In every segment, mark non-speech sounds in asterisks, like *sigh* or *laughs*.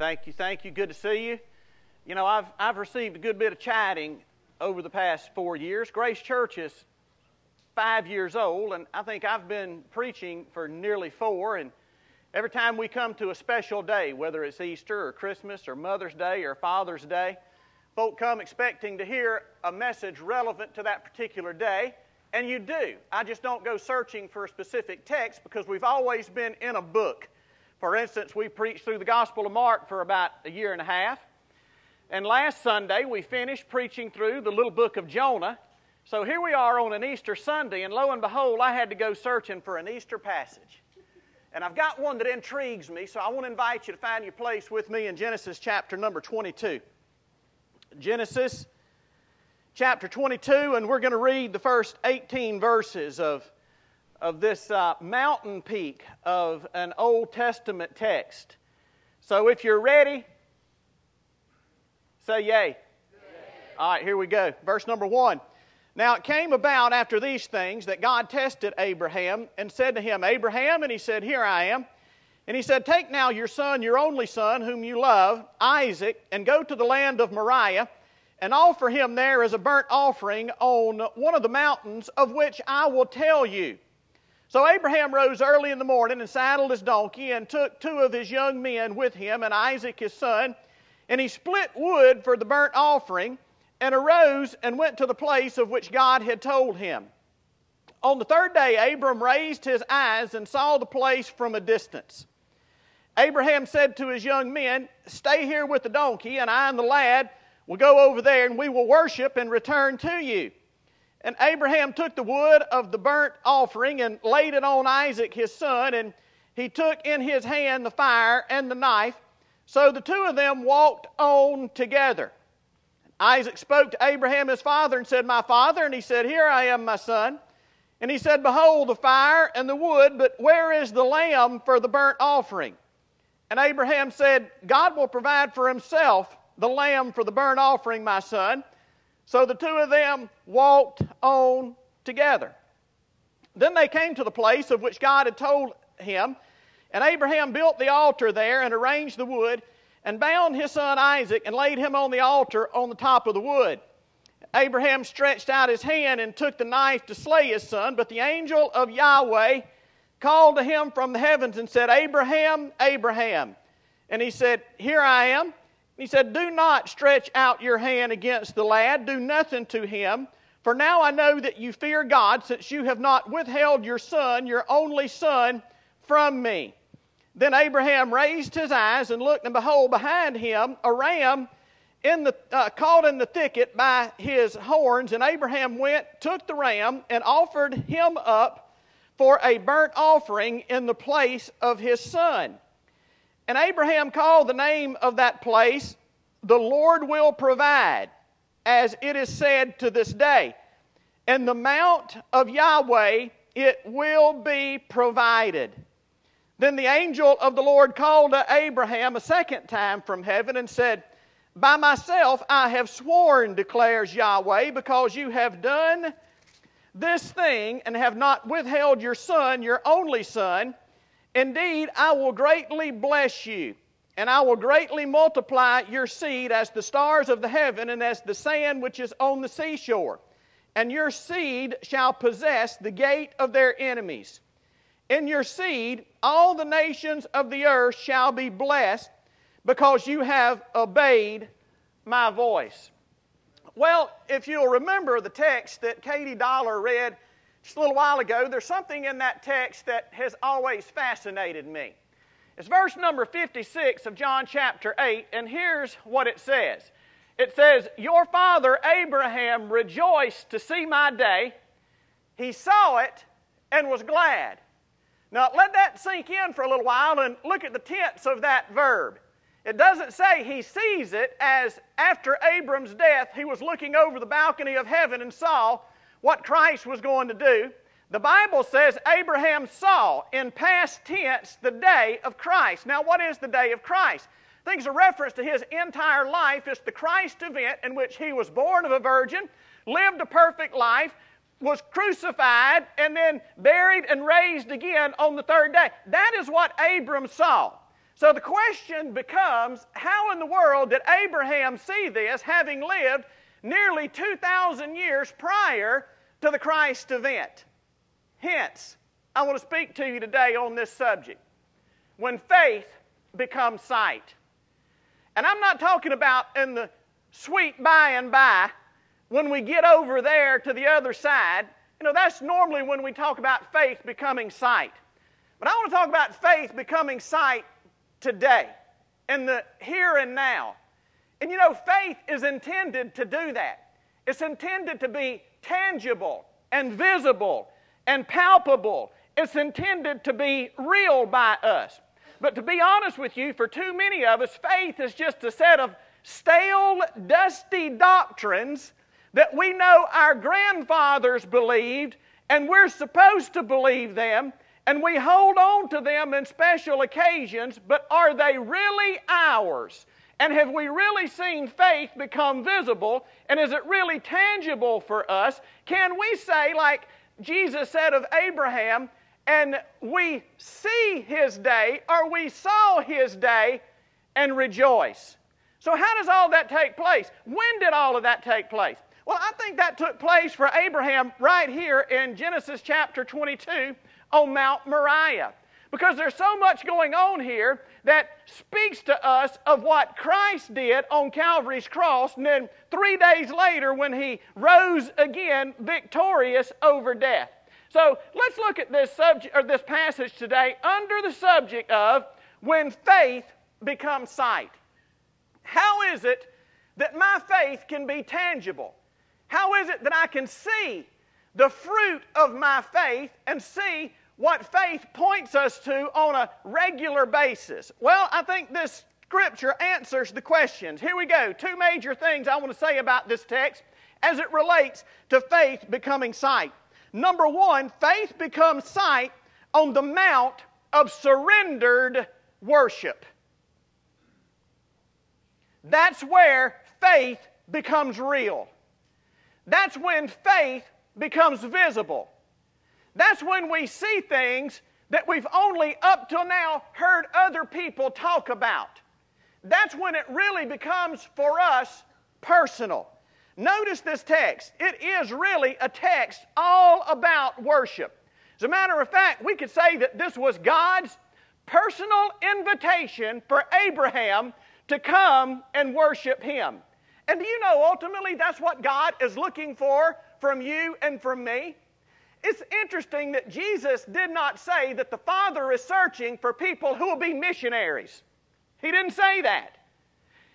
Thank you, thank you. Good to see you. You know, I've, I've received a good bit of chatting over the past four years. Grace Church is five years old, and I think I've been preaching for nearly four. And every time we come to a special day, whether it's Easter or Christmas or Mother's Day or Father's Day, folk come expecting to hear a message relevant to that particular day. And you do. I just don't go searching for a specific text because we've always been in a book. For instance, we preached through the Gospel of Mark for about a year and a half. And last Sunday, we finished preaching through the little book of Jonah. So here we are on an Easter Sunday, and lo and behold, I had to go searching for an Easter passage. And I've got one that intrigues me, so I want to invite you to find your place with me in Genesis chapter number 22. Genesis chapter 22, and we're going to read the first 18 verses of of this uh, mountain peak of an Old Testament text. So if you're ready, say yay. yay. All right, here we go. Verse number one. Now it came about after these things that God tested Abraham and said to him, Abraham, and he said, Here I am. And he said, Take now your son, your only son, whom you love, Isaac, and go to the land of Moriah, and offer him there as a burnt offering on one of the mountains of which I will tell you. So Abraham rose early in the morning and saddled his donkey and took two of his young men with him and Isaac his son. And he split wood for the burnt offering and arose and went to the place of which God had told him. On the third day, Abram raised his eyes and saw the place from a distance. Abraham said to his young men, Stay here with the donkey, and I and the lad will go over there, and we will worship and return to you. And Abraham took the wood of the burnt offering and laid it on Isaac his son, and he took in his hand the fire and the knife. So the two of them walked on together. Isaac spoke to Abraham his father and said, My father. And he said, Here I am, my son. And he said, Behold, the fire and the wood, but where is the lamb for the burnt offering? And Abraham said, God will provide for himself the lamb for the burnt offering, my son. So the two of them walked on together. Then they came to the place of which God had told him, and Abraham built the altar there and arranged the wood, and bound his son Isaac and laid him on the altar on the top of the wood. Abraham stretched out his hand and took the knife to slay his son, but the angel of Yahweh called to him from the heavens and said, Abraham, Abraham. And he said, Here I am. He said, Do not stretch out your hand against the lad, do nothing to him. For now I know that you fear God, since you have not withheld your son, your only son, from me. Then Abraham raised his eyes and looked, and behold, behind him a ram in the, uh, caught in the thicket by his horns. And Abraham went, took the ram, and offered him up for a burnt offering in the place of his son. And Abraham called the name of that place, The Lord will provide, as it is said to this day. And the mount of Yahweh, it will be provided. Then the angel of the Lord called to Abraham a second time from heaven and said, By myself I have sworn, declares Yahweh, because you have done this thing and have not withheld your son, your only son Indeed, I will greatly bless you, and I will greatly multiply your seed as the stars of the heaven and as the sand which is on the seashore. And your seed shall possess the gate of their enemies. In your seed, all the nations of the earth shall be blessed because you have obeyed my voice. Well, if you'll remember the text that Katie Dollar read just a little while ago, there's something in that text that has always fascinated me. It's verse number 56 of John chapter 8, and here's what it says It says, Your father Abraham rejoiced to see my day. He saw it and was glad. Now, let that sink in for a little while and look at the tense of that verb. It doesn't say he sees it as after Abram's death, he was looking over the balcony of heaven and saw what Christ was going to do. The Bible says Abraham saw in past tense the day of Christ. Now, what is the day of Christ? I think it's a reference to his entire life. It's the Christ event in which he was born of a virgin, lived a perfect life, was crucified, and then buried and raised again on the third day. That is what Abram saw. So the question becomes how in the world did Abraham see this, having lived nearly 2,000 years prior to the Christ event? Hence, I want to speak to you today on this subject. When faith becomes sight. And I'm not talking about in the sweet by and by when we get over there to the other side. You know, that's normally when we talk about faith becoming sight. But I want to talk about faith becoming sight today, in the here and now. And you know, faith is intended to do that. It's intended to be tangible and visible and palpable. It's intended to be real by us. But to be honest with you, for too many of us, faith is just a set of stale, dusty doctrines that we know our grandfathers believed, and we're supposed to believe them, and we hold on to them in special occasions, but are they really ours? And have we really seen faith become visible? And is it really tangible for us? Can we say, like Jesus said of Abraham, and we see his day, or we saw his day and rejoice? So, how does all that take place? When did all of that take place? Well, I think that took place for Abraham right here in Genesis chapter 22 on Mount Moriah. Because there's so much going on here that speaks to us of what Christ did on Calvary's cross, and then three days later when he rose again victorious over death. So let's look at this subject or this passage today under the subject of when faith becomes sight. How is it that my faith can be tangible? How is it that I can see the fruit of my faith and see what faith points us to on a regular basis? Well, I think this scripture answers the questions. Here we go. Two major things I want to say about this text as it relates to faith becoming sight. Number one, faith becomes sight on the mount of surrendered worship. That's where faith becomes real. That's when faith becomes visible. That's when we see things that we've only up till now heard other people talk about. That's when it really becomes for us personal. Notice this text. It is really a text all about worship. As a matter of fact, we could say that this was God's personal invitation for Abraham to come and worship Him. And do you know ultimately that's what God is looking for from you and from me? It's interesting that Jesus did not say that the Father is searching for people who will be missionaries. He didn't say that.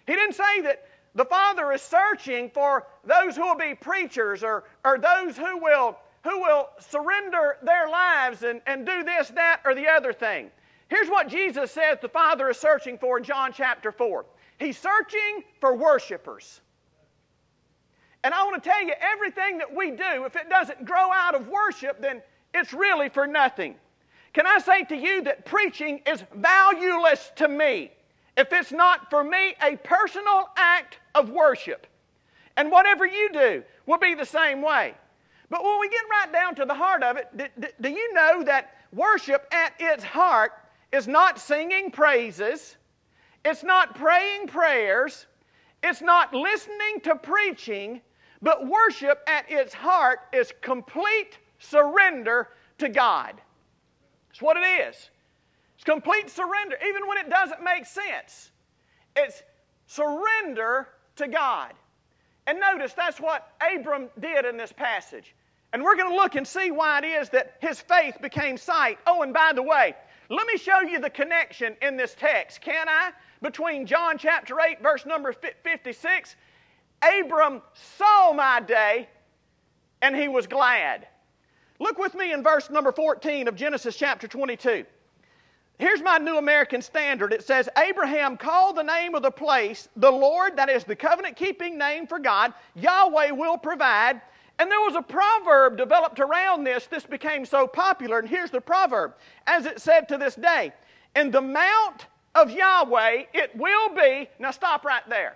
He didn't say that the Father is searching for those who will be preachers or, or those who will, who will surrender their lives and, and do this, that, or the other thing. Here's what Jesus says the Father is searching for in John chapter 4 He's searching for worshipers. And I want to tell you, everything that we do, if it doesn't grow out of worship, then it's really for nothing. Can I say to you that preaching is valueless to me if it's not for me a personal act of worship? And whatever you do will be the same way. But when we get right down to the heart of it, do, do you know that worship at its heart is not singing praises, it's not praying prayers, it's not listening to preaching, but worship at its heart is complete surrender to God. That's what it is. It's complete surrender, even when it doesn't make sense. It's surrender to God. And notice that's what Abram did in this passage. And we're going to look and see why it is that his faith became sight. Oh, and by the way, let me show you the connection in this text, can I? Between John chapter 8, verse number 56 Abram saw my day and he was glad. Look with me in verse number 14 of Genesis chapter 22. Here's my New American Standard. It says, Abraham called the name of the place the Lord, that is the covenant keeping name for God. Yahweh will provide. And there was a proverb developed around this. This became so popular. And here's the proverb as it said to this day In the mount of Yahweh it will be. Now stop right there.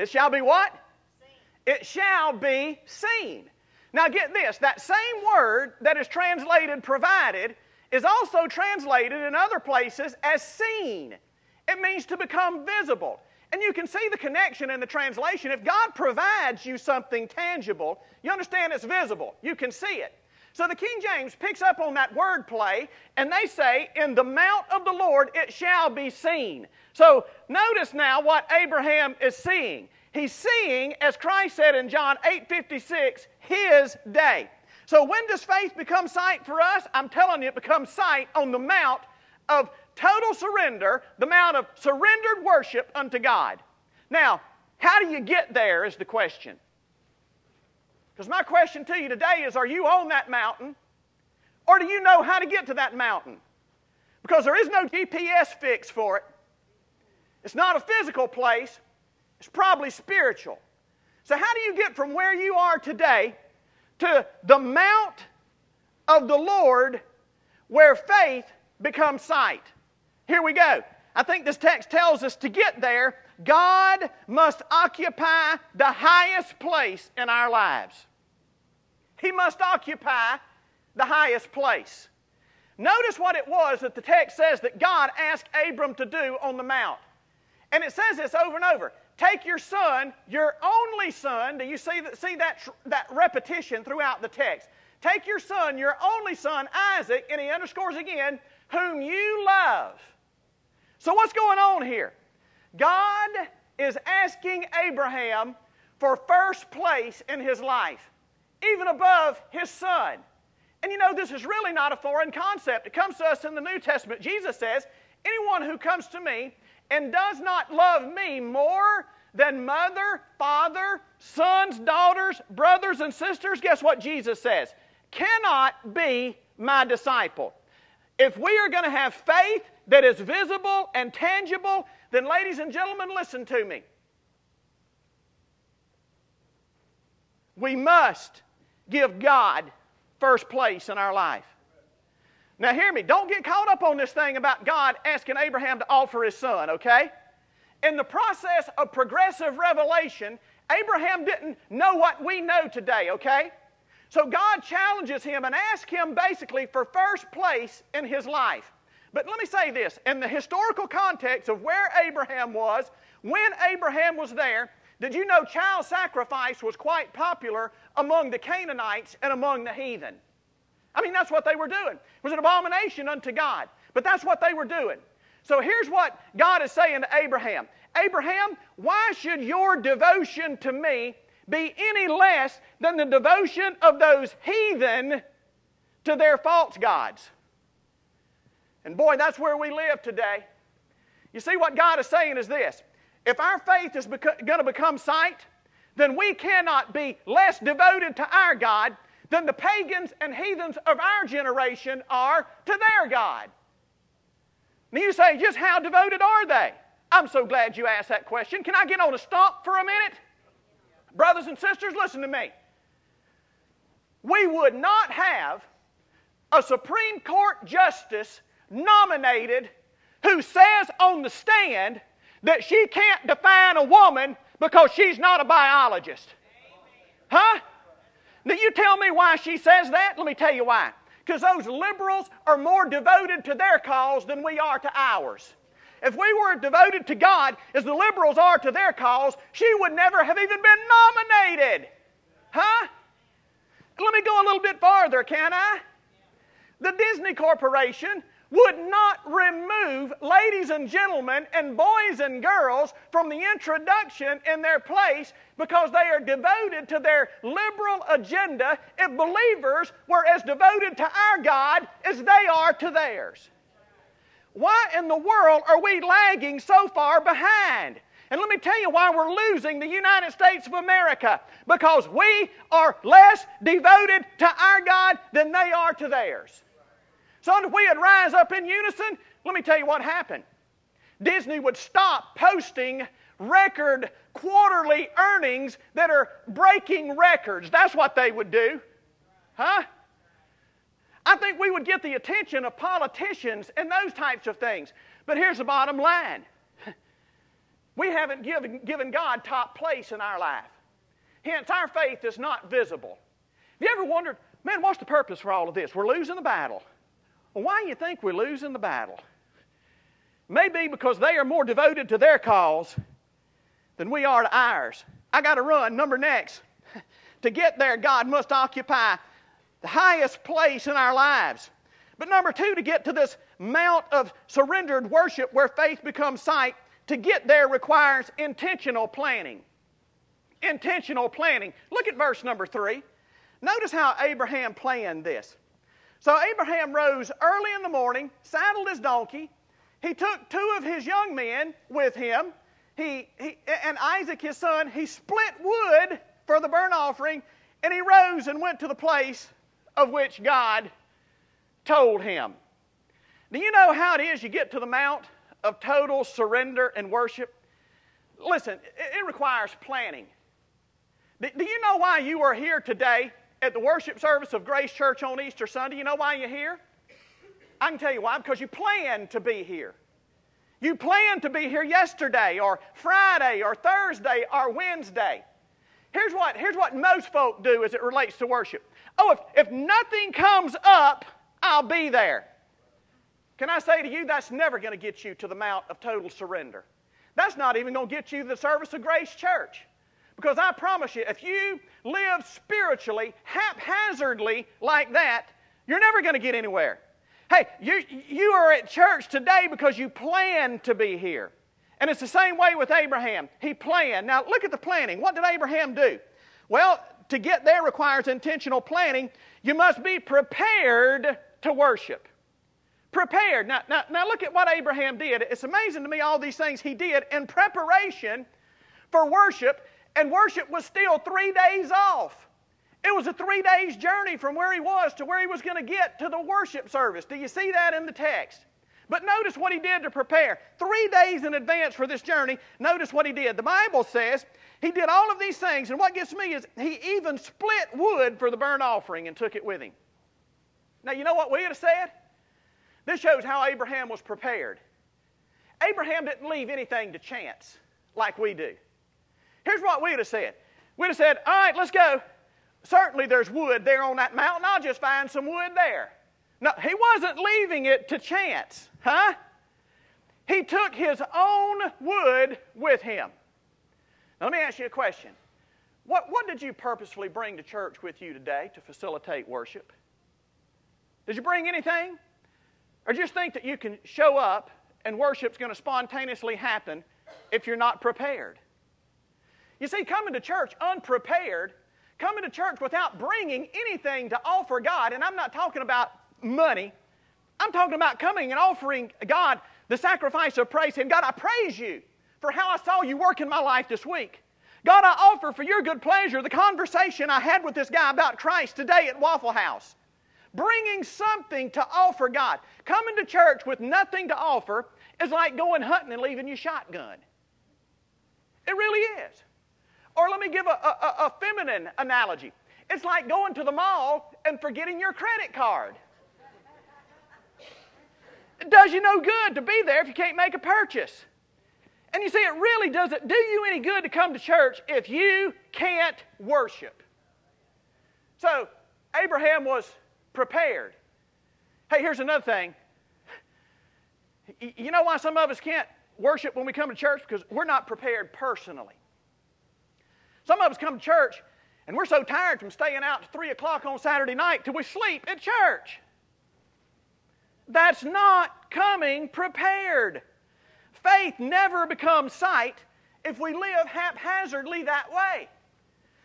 It shall be what? Seen. It shall be seen. Now get this that same word that is translated provided is also translated in other places as seen. It means to become visible. And you can see the connection in the translation. If God provides you something tangible, you understand it's visible. You can see it. So the King James picks up on that word play, and they say, In the mount of the Lord it shall be seen. So notice now what Abraham is seeing. He's seeing, as Christ said in John 8 56, his day. So when does faith become sight for us? I'm telling you, it becomes sight on the mount of total surrender, the mount of surrendered worship unto God. Now, how do you get there is the question. Because my question to you today is are you on that mountain? Or do you know how to get to that mountain? Because there is no GPS fix for it. It's not a physical place, it's probably spiritual. So, how do you get from where you are today to the mount of the Lord where faith becomes sight? Here we go. I think this text tells us to get there, God must occupy the highest place in our lives. He must occupy the highest place. Notice what it was that the text says that God asked Abram to do on the mount. And it says this over and over. Take your son, your only son. Do you see that, see that, that repetition throughout the text? Take your son, your only son, Isaac, and he underscores again, whom you love. So, what's going on here? God is asking Abraham for first place in his life, even above his son. And you know, this is really not a foreign concept. It comes to us in the New Testament. Jesus says, Anyone who comes to me and does not love me more than mother, father, sons, daughters, brothers, and sisters, guess what Jesus says? Cannot be my disciple. If we are going to have faith that is visible and tangible, then, ladies and gentlemen, listen to me. We must give God first place in our life. Now, hear me. Don't get caught up on this thing about God asking Abraham to offer his son, okay? In the process of progressive revelation, Abraham didn't know what we know today, okay? So God challenges him and asks him basically for first place in his life. But let me say this in the historical context of where Abraham was, when Abraham was there, did you know child sacrifice was quite popular among the Canaanites and among the heathen? I mean, that's what they were doing. It was an abomination unto God, but that's what they were doing. So here's what God is saying to Abraham Abraham, why should your devotion to me be any less than the devotion of those heathen to their false gods? And boy, that's where we live today. You see, what God is saying is this if our faith is beco- going to become sight, then we cannot be less devoted to our God than the pagans and heathens of our generation are to their God. Now you say, just how devoted are they? I'm so glad you asked that question. Can I get on a stump for a minute? Brothers and sisters, listen to me. We would not have a Supreme Court justice nominated who says on the stand that she can't define a woman because she's not a biologist. Huh? Now, you tell me why she says that? Let me tell you why. Because those liberals are more devoted to their cause than we are to ours. If we were devoted to God as the liberals are to their cause, she would never have even been nominated. Huh? Let me go a little bit farther, can I? The Disney Corporation would not remove ladies and gentlemen and boys and girls from the introduction in their place because they are devoted to their liberal agenda if believers were as devoted to our God as they are to theirs. Why in the world are we lagging so far behind? And let me tell you why we're losing the United States of America. Because we are less devoted to our God than they are to theirs. So if we had rise up in unison, let me tell you what happened. Disney would stop posting record quarterly earnings that are breaking records. That's what they would do. Huh? I think we would get the attention of politicians and those types of things. But here's the bottom line *laughs* we haven't given, given God top place in our life. Hence, our faith is not visible. Have you ever wondered, man, what's the purpose for all of this? We're losing the battle. Why do you think we're losing the battle? Maybe because they are more devoted to their cause than we are to ours. I got to run. Number next. *laughs* to get there, God must occupy the highest place in our lives. But number two, to get to this mount of surrendered worship where faith becomes sight, to get there requires intentional planning. Intentional planning. Look at verse number three. Notice how Abraham planned this. So Abraham rose early in the morning, saddled his donkey. He took two of his young men with him. He, he, and Isaac, his son, he split wood for the burnt offering, and he rose and went to the place of which God told him. Do you know how it is you get to the mount of total surrender and worship? Listen, it requires planning. Do you know why you are here today at the worship service of Grace Church on Easter Sunday? You know why you're here? I can tell you why, because you plan to be here. You planned to be here yesterday or Friday or Thursday or Wednesday. Here's what, here's what most folk do as it relates to worship. Oh, if, if nothing comes up, I'll be there. Can I say to you, that's never going to get you to the mount of total surrender. That's not even going to get you the service of Grace Church. Because I promise you, if you live spiritually, haphazardly like that, you're never going to get anywhere. Hey, you, you are at church today because you plan to be here. And it's the same way with Abraham. He planned. Now, look at the planning. What did Abraham do? Well, to get there requires intentional planning. You must be prepared to worship. Prepared. Now, now, now, look at what Abraham did. It's amazing to me all these things he did in preparation for worship, and worship was still three days off. It was a three days journey from where he was to where he was going to get to the worship service. Do you see that in the text? But notice what he did to prepare. Three days in advance for this journey, notice what he did. The Bible says he did all of these things, and what gets me is he even split wood for the burnt offering and took it with him. Now, you know what we would have said? This shows how Abraham was prepared. Abraham didn't leave anything to chance like we do. Here's what we would have said. We'd have said, All right, let's go. Certainly there's wood there on that mountain. I'll just find some wood there. No, he wasn't leaving it to chance, huh? He took his own wood with him. Now, let me ask you a question. What, what did you purposefully bring to church with you today to facilitate worship? Did you bring anything? Or just think that you can show up and worship's going to spontaneously happen if you're not prepared? You see, coming to church unprepared coming to church without bringing anything to offer God, and I'm not talking about money, I'm talking about coming and offering God the sacrifice of praise. And God, I praise you for how I saw you work in my life this week. God, I offer for your good pleasure the conversation I had with this guy about Christ today at Waffle House. Bringing something to offer God. Coming to church with nothing to offer is like going hunting and leaving your shotgun. It really is. Or let me give a, a, a feminine analogy. It's like going to the mall and forgetting your credit card. It does you no good to be there if you can't make a purchase. And you see, it really doesn't do you any good to come to church if you can't worship. So, Abraham was prepared. Hey, here's another thing. You know why some of us can't worship when we come to church? Because we're not prepared personally. Some of us come to church and we're so tired from staying out to 3 o'clock on Saturday night till we sleep at church. That's not coming prepared. Faith never becomes sight if we live haphazardly that way.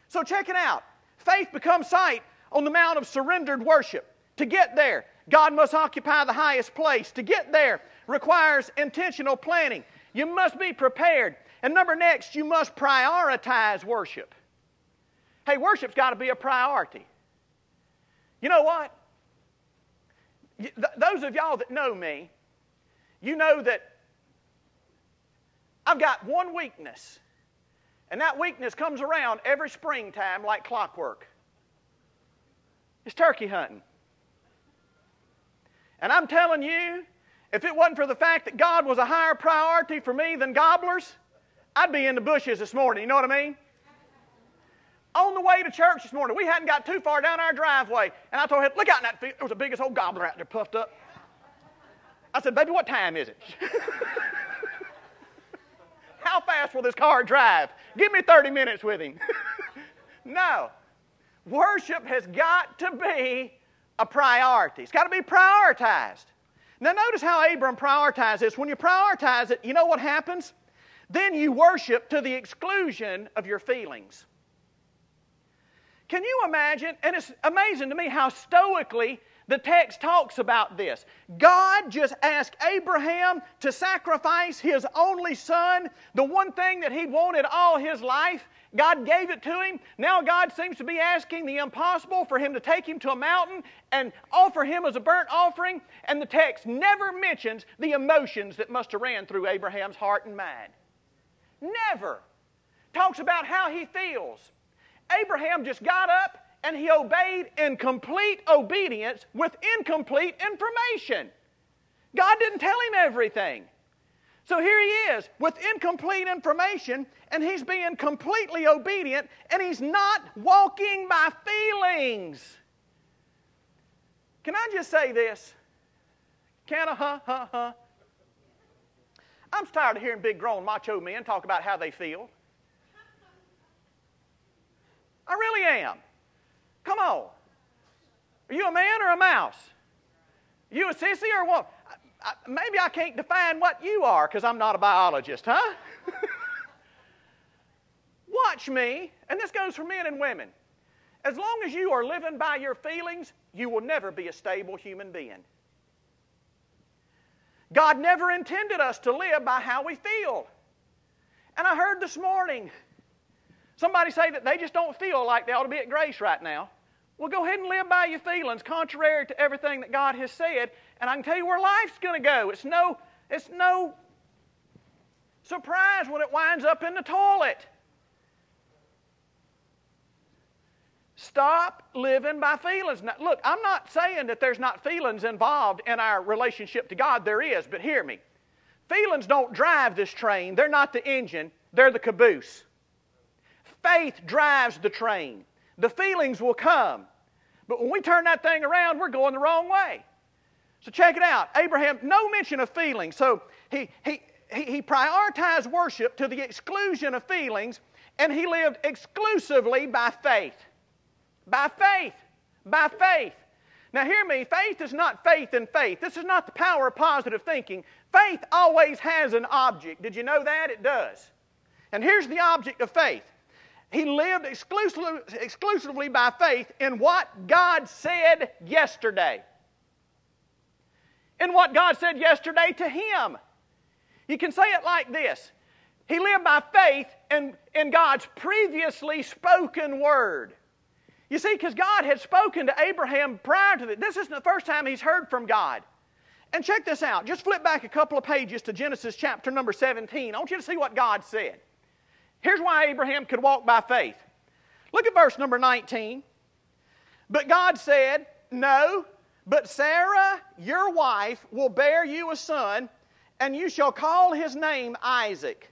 So check it out. Faith becomes sight on the mount of surrendered worship. To get there, God must occupy the highest place. To get there requires intentional planning. You must be prepared. And number next, you must prioritize worship. Hey, worship's got to be a priority. You know what? Those of y'all that know me, you know that I've got one weakness, and that weakness comes around every springtime like clockwork. It's turkey hunting. And I'm telling you, if it wasn't for the fact that God was a higher priority for me than gobblers, I'd be in the bushes this morning. You know what I mean? On the way to church this morning, we hadn't got too far down our driveway, and I told him, "Look out in that field. There was the biggest old gobbler out there, puffed up." I said, "Baby, what time is it?" *laughs* How fast will this car drive? Give me 30 minutes with him. *laughs* no. Worship has got to be a priority. It's got to be prioritized. Now, notice how Abram prioritized this. When you prioritize it, you know what happens? Then you worship to the exclusion of your feelings. Can you imagine? And it's amazing to me how stoically the text talks about this. God just asked Abraham to sacrifice his only son, the one thing that he wanted all his life. God gave it to him. Now God seems to be asking the impossible for him to take him to a mountain and offer him as a burnt offering. And the text never mentions the emotions that must have ran through Abraham's heart and mind. Never. Talks about how he feels. Abraham just got up and he obeyed in complete obedience with incomplete information. God didn't tell him everything. So here he is with incomplete information, and he's being completely obedient, and he's not walking by feelings. Can I just say this? Can I, huh, huh, huh? I'm tired of hearing big grown macho men talk about how they feel. I really am. Come on. Are you a man or a mouse? Are you a sissy or what? Maybe I can't define what you are because I'm not a biologist, huh? *laughs* Watch me, and this goes for men and women. As long as you are living by your feelings, you will never be a stable human being. God never intended us to live by how we feel. And I heard this morning somebody say that they just don't feel like they ought to be at grace right now. Well, go ahead and live by your feelings, contrary to everything that God has said, and I can tell you where life's going to go. It's no, it's no surprise when it winds up in the toilet. Stop living by feelings. Now, look, I'm not saying that there's not feelings involved in our relationship to God. There is, but hear me. Feelings don't drive this train, they're not the engine, they're the caboose. Faith drives the train. The feelings will come. But when we turn that thing around, we're going the wrong way. So check it out. Abraham, no mention of feelings. So he, he, he, prioritized worship to the exclusion of feelings, and he lived exclusively by faith. By faith. By faith. Now, hear me, faith is not faith in faith. This is not the power of positive thinking. Faith always has an object. Did you know that? It does. And here's the object of faith he lived exclusively, exclusively by faith in what God said yesterday. In what God said yesterday to him. You can say it like this He lived by faith in, in God's previously spoken word. You see, because God had spoken to Abraham prior to this. This isn't the first time he's heard from God. And check this out. Just flip back a couple of pages to Genesis chapter number 17. I want you to see what God said. Here's why Abraham could walk by faith. Look at verse number 19. But God said, No, but Sarah, your wife, will bear you a son, and you shall call his name Isaac.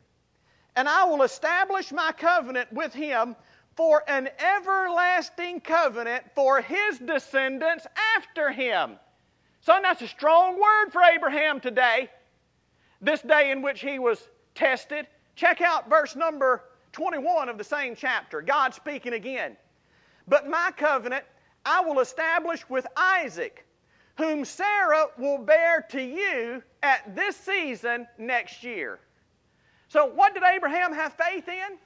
And I will establish my covenant with him for an everlasting covenant for his descendants after him. Son, that's a strong word for Abraham today, this day in which he was tested. Check out verse number 21 of the same chapter. God speaking again. But my covenant I will establish with Isaac, whom Sarah will bear to you at this season next year. So, what did Abraham have faith in?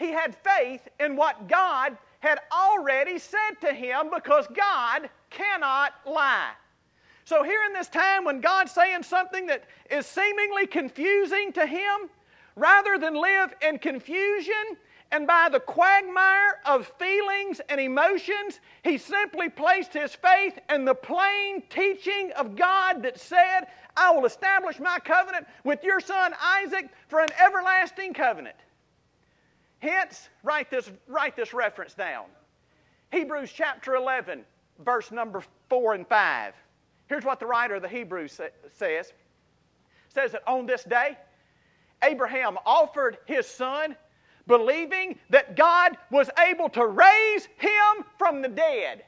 He had faith in what God had already said to him because God cannot lie. So, here in this time when God's saying something that is seemingly confusing to him, rather than live in confusion and by the quagmire of feelings and emotions, he simply placed his faith in the plain teaching of God that said, I will establish my covenant with your son Isaac for an everlasting covenant. Hence, write this, write this reference down Hebrews chapter 11, verse number 4 and 5. Here's what the writer of the Hebrews sa- says. Says that on this day, Abraham offered his son believing that God was able to raise him from the dead.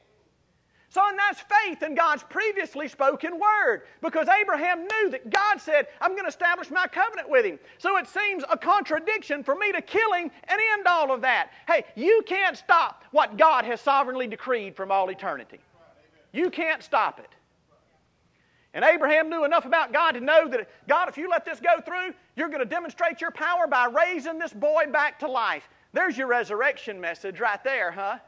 Son, that's faith in God's previously spoken word because Abraham knew that God said, I'm going to establish my covenant with him. So it seems a contradiction for me to kill him and end all of that. Hey, you can't stop what God has sovereignly decreed from all eternity. You can't stop it. And Abraham knew enough about God to know that, God, if you let this go through, you're going to demonstrate your power by raising this boy back to life. There's your resurrection message right there, huh?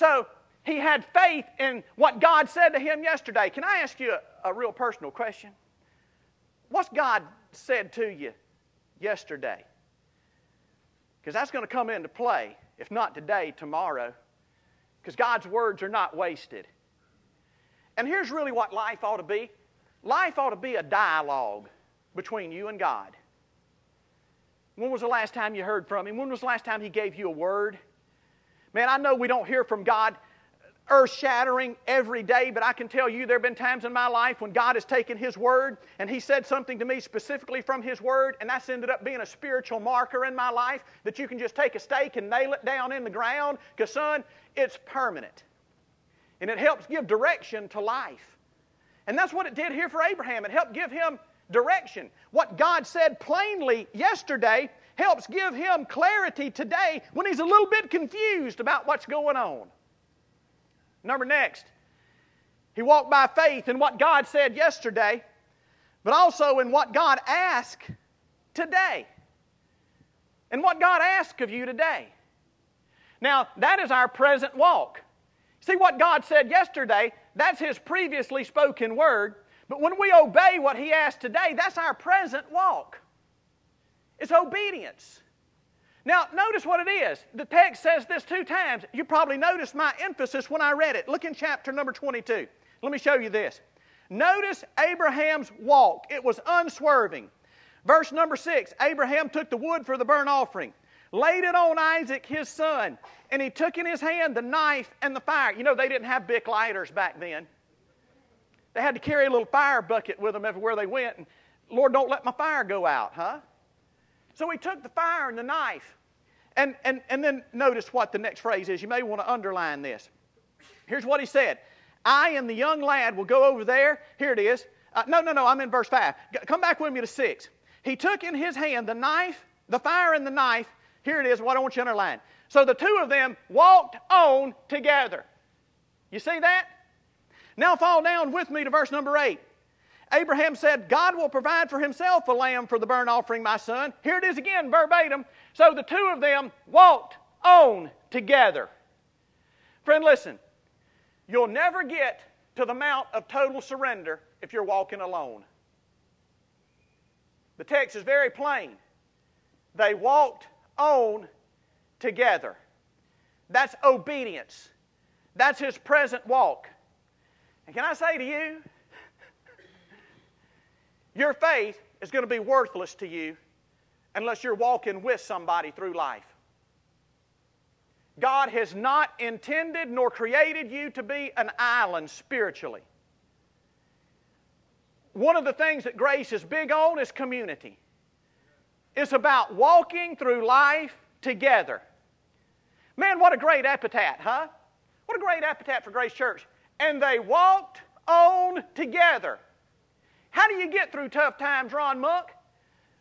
So he had faith in what God said to him yesterday. Can I ask you a, a real personal question? What's God said to you yesterday? Because that's going to come into play, if not today, tomorrow. Because God's words are not wasted. And here's really what life ought to be life ought to be a dialogue between you and God. When was the last time you heard from Him? When was the last time He gave you a word? Man, I know we don't hear from God earth shattering every day, but I can tell you there have been times in my life when God has taken His Word and He said something to me specifically from His Word, and that's ended up being a spiritual marker in my life that you can just take a stake and nail it down in the ground because, son, it's permanent and it helps give direction to life. And that's what it did here for Abraham. It helped give him direction. What God said plainly yesterday helps give him clarity today when he's a little bit confused about what's going on. Number next, he walked by faith in what God said yesterday, but also in what God asked today. And what God asks of you today. Now, that is our present walk. See what God said yesterday, that's His previously spoken word. But when we obey what He asked today, that's our present walk. It's obedience. Now, notice what it is. The text says this two times. You probably noticed my emphasis when I read it. Look in chapter number 22. Let me show you this. Notice Abraham's walk, it was unswerving. Verse number 6 Abraham took the wood for the burnt offering laid it on Isaac, his son, and he took in his hand the knife and the fire. You know, they didn't have big lighters back then. They had to carry a little fire bucket with them everywhere they went. And, Lord, don't let my fire go out, huh? So he took the fire and the knife. And, and, and then notice what the next phrase is. You may want to underline this. Here's what he said I and the young lad will go over there. Here it is. Uh, no, no, no, I'm in verse 5. Come back with me to 6. He took in his hand the knife, the fire and the knife, here it is, what I want you to underline. So the two of them walked on together. You see that? Now fall down with me to verse number 8. Abraham said, God will provide for himself a lamb for the burnt offering, my son. Here it is again, verbatim. So the two of them walked on together. Friend, listen. You'll never get to the mount of total surrender if you're walking alone. The text is very plain. They walked on together. That's obedience. That's his present walk. And can I say to you, your faith is going to be worthless to you unless you're walking with somebody through life. God has not intended nor created you to be an island spiritually. One of the things that grace is big on is community. It's about walking through life together. Man, what a great epitaph, huh? What a great epitaph for Grace Church. And they walked on together. How do you get through tough times, Ron Monk?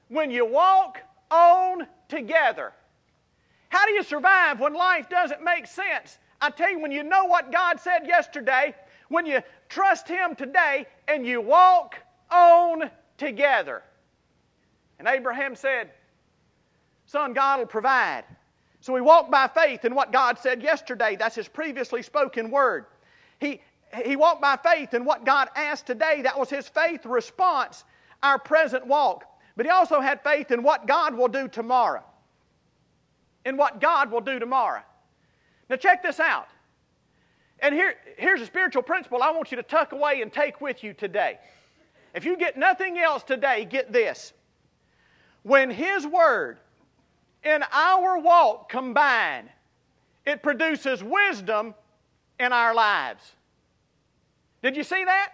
When you walk on together. How do you survive when life doesn't make sense? I tell you, when you know what God said yesterday, when you trust Him today, and you walk on together. And Abraham said, Son, God will provide. So he walked by faith in what God said yesterday. That's his previously spoken word. He, he walked by faith in what God asked today. That was his faith response, our present walk. but he also had faith in what God will do tomorrow. In what God will do tomorrow. Now, check this out. And here, here's a spiritual principle I want you to tuck away and take with you today. If you get nothing else today, get this. When His Word and our walk combine, it produces wisdom in our lives. Did you see that?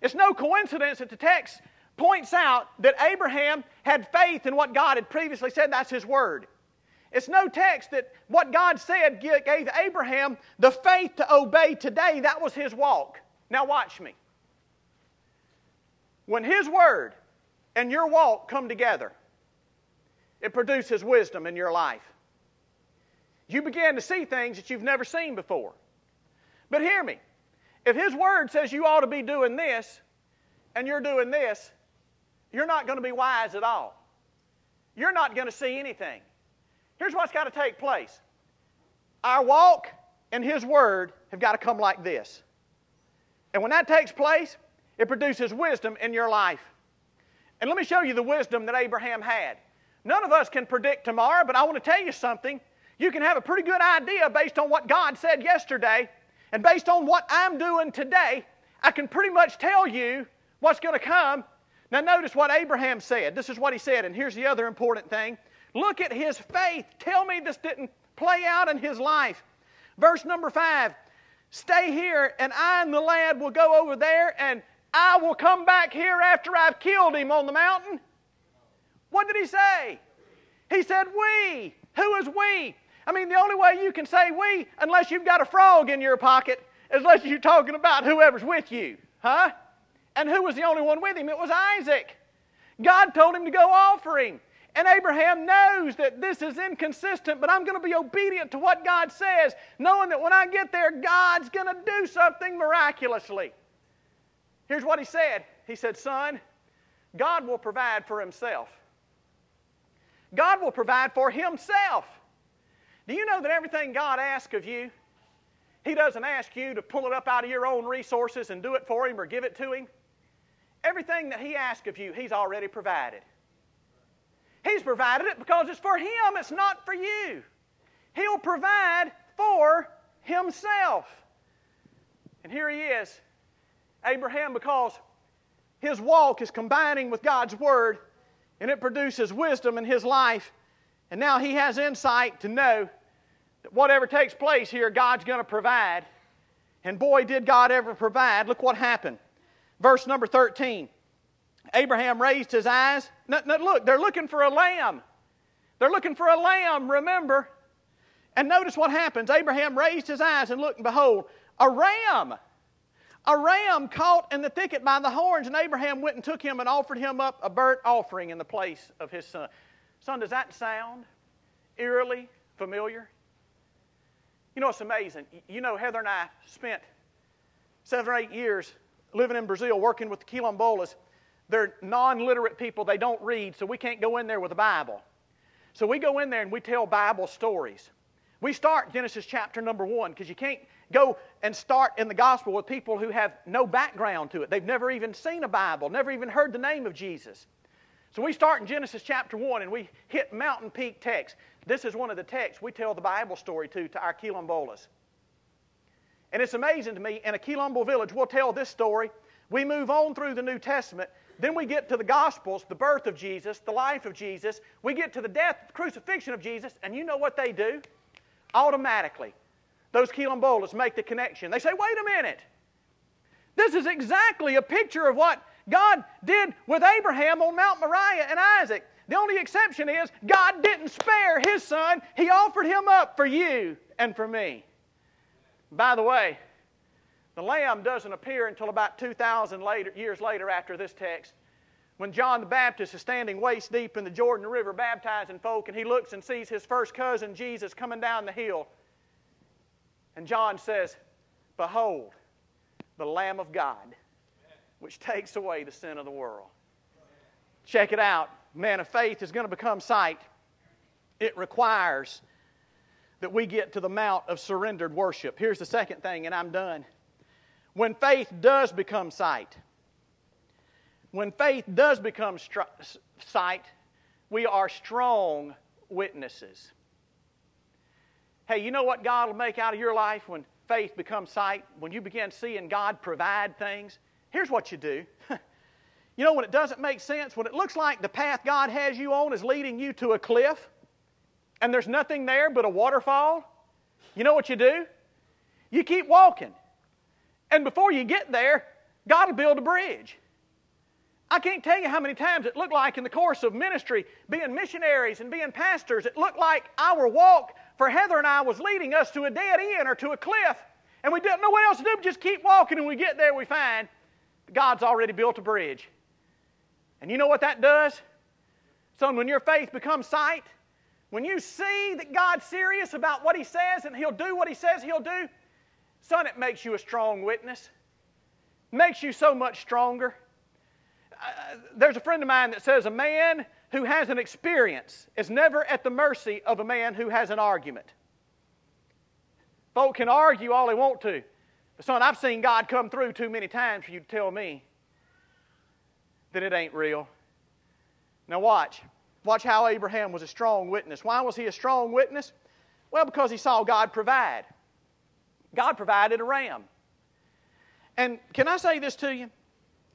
It's no coincidence that the text points out that Abraham had faith in what God had previously said. That's his word. It's no text that what God said gave Abraham the faith to obey today. That was his walk. Now, watch me. When his word and your walk come together, it produces wisdom in your life. You begin to see things that you've never seen before. But hear me. If his word says you ought to be doing this, and you're doing this, you're not going to be wise at all. You're not going to see anything. Here's what's got to take place our walk and His Word have got to come like this. And when that takes place, it produces wisdom in your life. And let me show you the wisdom that Abraham had. None of us can predict tomorrow, but I want to tell you something. You can have a pretty good idea based on what God said yesterday, and based on what I'm doing today, I can pretty much tell you what's going to come now, notice what Abraham said. This is what he said, and here's the other important thing. Look at his faith. Tell me this didn't play out in his life. Verse number five Stay here, and I and the lad will go over there, and I will come back here after I've killed him on the mountain. What did he say? He said, We. Who is we? I mean, the only way you can say we, unless you've got a frog in your pocket, is unless you're talking about whoever's with you. Huh? And who was the only one with him? It was Isaac. God told him to go offer him. And Abraham knows that this is inconsistent, but I'm going to be obedient to what God says, knowing that when I get there, God's going to do something miraculously. Here's what he said He said, Son, God will provide for himself. God will provide for himself. Do you know that everything God asks of you, He doesn't ask you to pull it up out of your own resources and do it for Him or give it to Him? Everything that He asks of you, He's already provided. He's provided it because it's for Him, it's not for you. He'll provide for Himself. And here He is, Abraham, because his walk is combining with God's Word and it produces wisdom in his life. And now he has insight to know whatever takes place here, God's going to provide. And boy, did God ever provide. Look what happened. Verse number 13. Abraham raised his eyes. Look, they're looking for a lamb. They're looking for a lamb, remember. And notice what happens. Abraham raised his eyes and looked, and behold, a ram. A ram caught in the thicket by the horns, and Abraham went and took him and offered him up a burnt offering in the place of his son. Son, does that sound eerily familiar? You know, it's amazing. You know, Heather and I spent seven or eight years living in Brazil, working with the quilombolas, they're non literate people. They don't read, so we can't go in there with a Bible. So we go in there and we tell Bible stories. We start Genesis chapter number one because you can't go and start in the gospel with people who have no background to it. They've never even seen a Bible, never even heard the name of Jesus. So we start in Genesis chapter 1 and we hit mountain peak text. This is one of the texts we tell the Bible story to to our quilombolas. And it's amazing to me, in a Quilombo village, we'll tell this story. We move on through the New Testament. Then we get to the Gospels, the birth of Jesus, the life of Jesus. We get to the death, the crucifixion of Jesus, and you know what they do? Automatically, those Quilombolas make the connection. They say, wait a minute. This is exactly a picture of what God did with Abraham on Mount Moriah and Isaac. The only exception is God didn't spare his son, He offered him up for you and for me. By the way, the lamb doesn't appear until about 2,000 later, years later after this text. When John the Baptist is standing waist deep in the Jordan River baptizing folk, and he looks and sees his first cousin Jesus coming down the hill. And John says, Behold, the Lamb of God, which takes away the sin of the world. Check it out. Man of faith is going to become sight. It requires that we get to the mount of surrendered worship. Here's the second thing, and I'm done. When faith does become sight, when faith does become str- sight, we are strong witnesses. Hey, you know what God will make out of your life when faith becomes sight? When you begin seeing God provide things? Here's what you do. *laughs* you know, when it doesn't make sense, when it looks like the path God has you on is leading you to a cliff and there's nothing there but a waterfall, you know what you do? You keep walking. And before you get there, God will build a bridge. I can't tell you how many times it looked like in the course of ministry, being missionaries and being pastors, it looked like our walk for Heather and I was leading us to a dead end or to a cliff, and we didn't know what else to do but just keep walking, and we get there, we find God's already built a bridge. And you know what that does? Son, when your faith becomes sight, when you see that God's serious about what He says and He'll do what He says He'll do, son, it makes you a strong witness. Makes you so much stronger uh, there's a friend of mine that says a man who has an experience is never at the mercy of a man who has an argument. Folk can argue all they want to. But, son, I've seen God come through too many times for you to tell me that it ain't real. Now, watch. Watch how Abraham was a strong witness. Why was he a strong witness? Well, because he saw God provide. God provided a ram. And can I say this to you?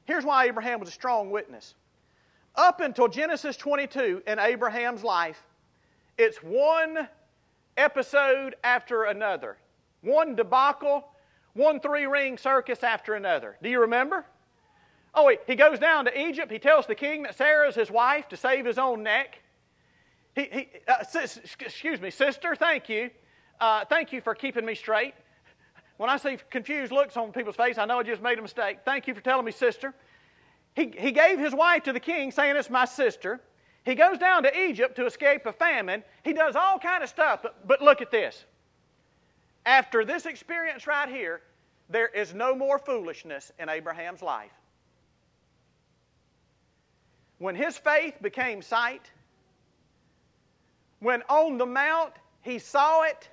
Here's why Abraham was a strong witness. Up until Genesis 22 in Abraham's life, it's one episode after another, one debacle, one three ring circus after another. Do you remember? Oh, he goes down to Egypt. He tells the king that Sarah is his wife to save his own neck. He, he uh, sis, excuse me, sister, thank you. Uh, thank you for keeping me straight. When I see confused looks on people's face, I know I just made a mistake. Thank you for telling me, sister. He, he gave his wife to the king, saying, It's my sister. He goes down to Egypt to escape a famine. He does all kind of stuff. But, but look at this. After this experience right here, there is no more foolishness in Abraham's life. When his faith became sight, when on the mount he saw it,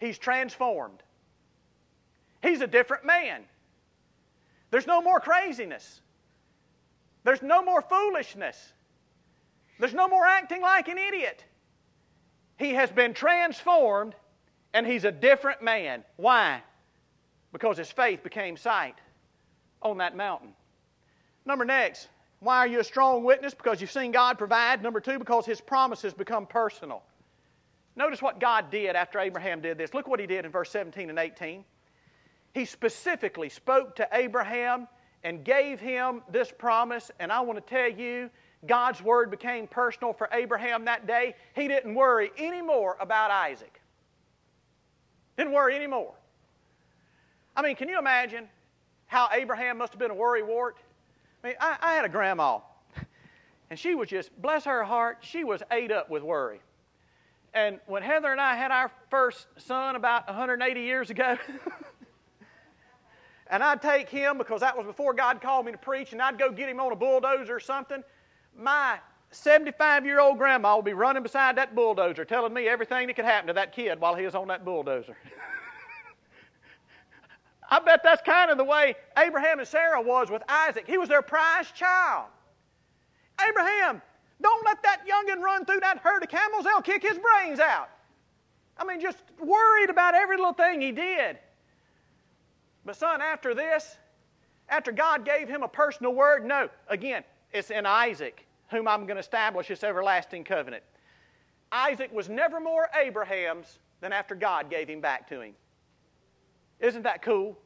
he's transformed. He's a different man. There's no more craziness. There's no more foolishness. There's no more acting like an idiot. He has been transformed and he's a different man. Why? Because his faith became sight on that mountain. Number next, why are you a strong witness? Because you've seen God provide. Number two, because his promises become personal. Notice what God did after Abraham did this. Look what he did in verse 17 and 18 he specifically spoke to Abraham and gave him this promise. And I want to tell you, God's word became personal for Abraham that day. He didn't worry anymore about Isaac. Didn't worry anymore. I mean, can you imagine how Abraham must have been a worry wart? I mean, I, I had a grandma, and she was just, bless her heart, she was ate up with worry. And when Heather and I had our first son about 180 years ago, *laughs* and I'd take him because that was before God called me to preach, and I'd go get him on a bulldozer or something, my 75 year old grandma would be running beside that bulldozer telling me everything that could happen to that kid while he was on that bulldozer. *laughs* I bet that's kind of the way Abraham and Sarah was with Isaac. He was their prized child. Abraham, don't let that youngin' run through that herd of camels, they'll kick his brains out. I mean, just worried about every little thing he did. But, son, after this, after God gave him a personal word, no, again, it's in Isaac whom I'm going to establish this everlasting covenant. Isaac was never more Abraham's than after God gave him back to him. Isn't that cool?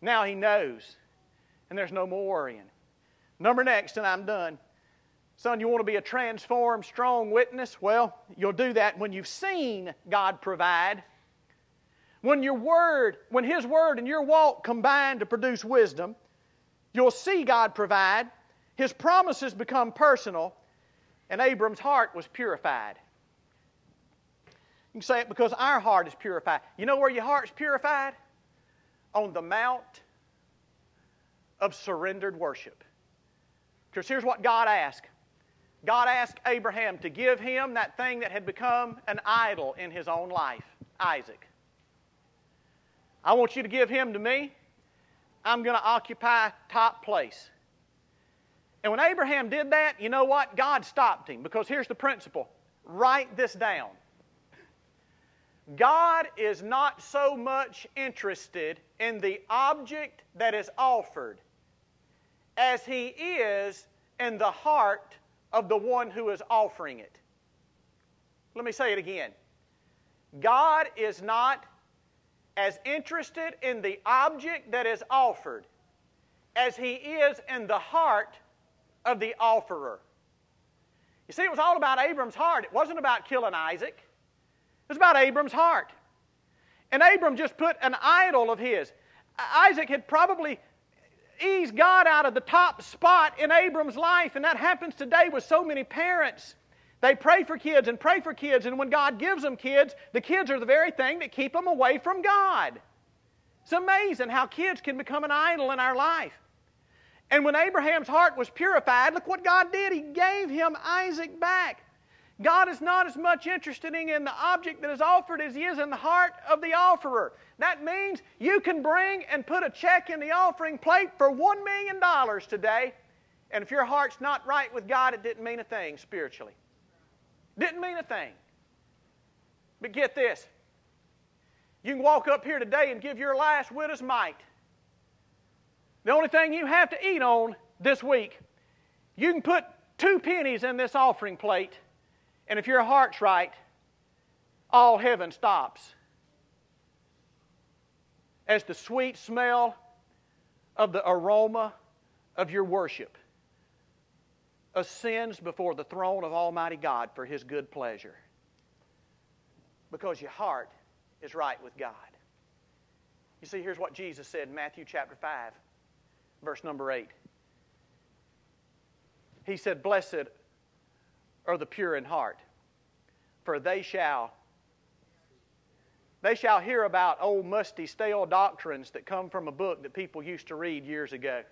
Now he knows, and there's no more worrying. Number next, and I'm done. Son, you want to be a transformed, strong witness? Well, you'll do that when you've seen God provide when your word, when His word and your walk combine to produce wisdom, you'll see God provide. His promises become personal, and Abram's heart was purified. You can say it because our heart is purified. You know where your heart's purified? On the mount of surrendered worship. Because here's what God asked God asked Abraham to give him that thing that had become an idol in his own life Isaac. I want you to give him to me. I'm going to occupy top place. And when Abraham did that, you know what? God stopped him because here's the principle write this down. God is not so much interested in the object that is offered as He is in the heart of the one who is offering it. Let me say it again. God is not as interested in the object that is offered as He is in the heart of the offerer. You see, it was all about Abram's heart. It wasn't about killing Isaac. It was about Abram's heart. And Abram just put an idol of his. Isaac had probably eased God out of the top spot in Abram's life, and that happens today with so many parents. They pray for kids and pray for kids, and when God gives them kids, the kids are the very thing that keep them away from God. It's amazing how kids can become an idol in our life. And when Abraham's heart was purified, look what God did. He gave him Isaac back. God is not as much interested in the object that is offered as He is in the heart of the offerer. That means you can bring and put a check in the offering plate for $1 million today, and if your heart's not right with God, it didn't mean a thing spiritually. Didn't mean a thing. But get this you can walk up here today and give your last widow's mite. The only thing you have to eat on this week, you can put two pennies in this offering plate and if your heart's right, all heaven stops. As the sweet smell of the aroma of your worship ascends before the throne of Almighty God for His good pleasure. Because your heart is right with God. You see, here's what Jesus said in Matthew chapter 5, verse number 8. He said, Blessed are the pure in heart, for they shall they shall hear about old musty stale doctrines that come from a book that people used to read years ago.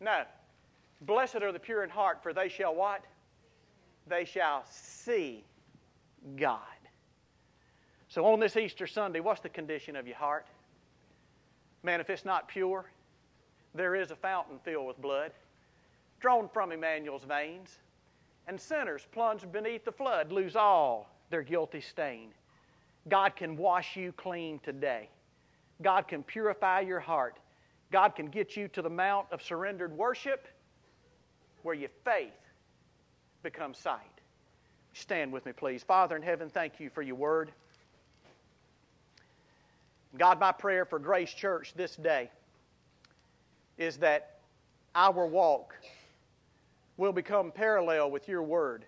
No. Blessed are the pure in heart, for they shall what? They shall see God. So on this Easter Sunday, what's the condition of your heart? Man, if it's not pure, there is a fountain filled with blood, drawn from Emmanuel's veins and sinners plunged beneath the flood lose all their guilty stain. God can wash you clean today. God can purify your heart. God can get you to the mount of surrendered worship where your faith becomes sight. Stand with me, please. Father in heaven, thank you for your word. God, my prayer for Grace Church this day is that our walk will become parallel with your word.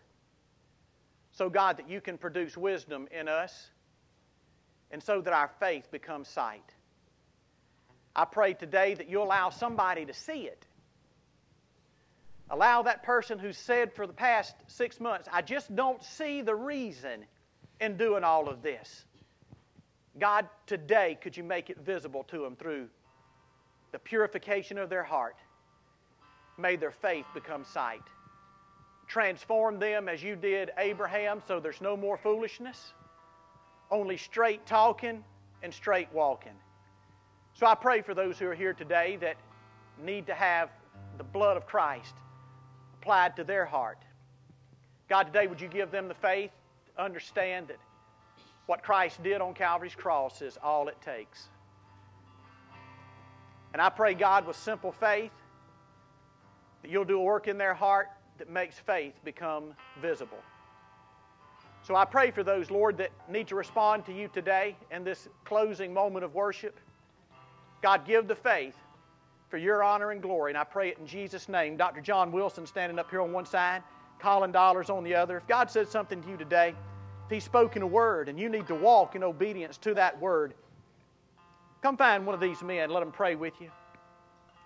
So, God, that you can produce wisdom in us and so that our faith becomes sight. I pray today that you allow somebody to see it. Allow that person who's said for the past six months, I just don't see the reason in doing all of this. God, today, could you make it visible to them through the purification of their heart? May their faith become sight. Transform them as you did Abraham so there's no more foolishness, only straight talking and straight walking. So I pray for those who are here today that need to have the blood of Christ applied to their heart. God, today would you give them the faith to understand that what Christ did on Calvary's cross is all it takes. And I pray, God, with simple faith, that you'll do a work in their heart that makes faith become visible. So I pray for those, Lord, that need to respond to you today in this closing moment of worship. God, give the faith for your honor and glory. And I pray it in Jesus' name. Dr. John Wilson standing up here on one side, Colin Dollars on the other. If God said something to you today, if He's spoken a word and you need to walk in obedience to that word, come find one of these men. Let them pray with you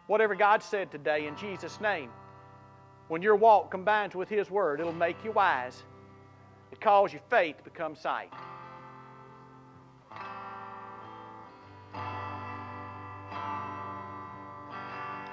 whatever God said today in Jesus' name. When your walk combines with His Word, it'll make you wise. It calls your faith to become sight.